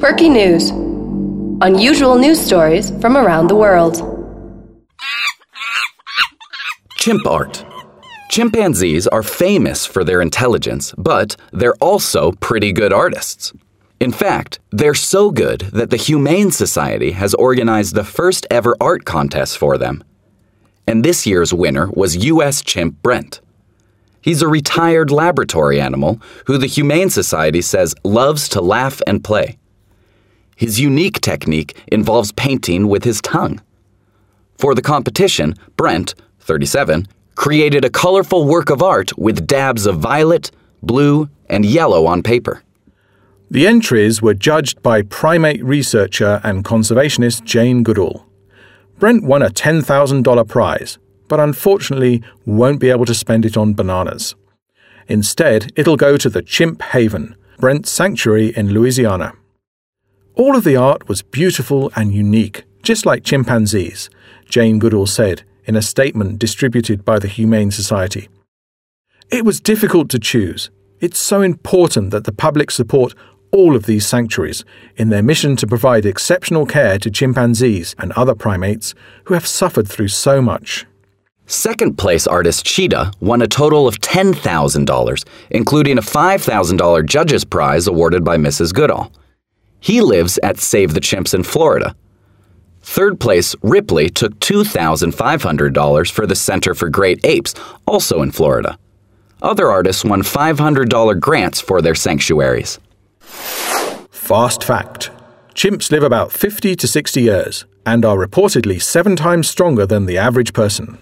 Perky News Unusual news stories from around the world. Chimp art. Chimpanzees are famous for their intelligence, but they're also pretty good artists. In fact, they're so good that the Humane Society has organized the first ever art contest for them. And this year's winner was U.S. chimp Brent. He's a retired laboratory animal who the Humane Society says loves to laugh and play. His unique technique involves painting with his tongue. For the competition, Brent, 37, created a colorful work of art with dabs of violet, blue, and yellow on paper. The entries were judged by primate researcher and conservationist Jane Goodall. Brent won a $10,000 prize, but unfortunately won't be able to spend it on bananas. Instead, it'll go to the Chimp Haven, Brent's Sanctuary in Louisiana. All of the art was beautiful and unique, just like chimpanzees, Jane Goodall said in a statement distributed by the Humane Society. It was difficult to choose. It's so important that the public support all of these sanctuaries in their mission to provide exceptional care to chimpanzees and other primates who have suffered through so much. Second place artist Cheetah won a total of $10,000, including a $5,000 judge's prize awarded by Mrs. Goodall. He lives at Save the Chimps in Florida. Third place Ripley took $2,500 for the Center for Great Apes, also in Florida. Other artists won $500 grants for their sanctuaries. Fast fact Chimps live about 50 to 60 years and are reportedly seven times stronger than the average person.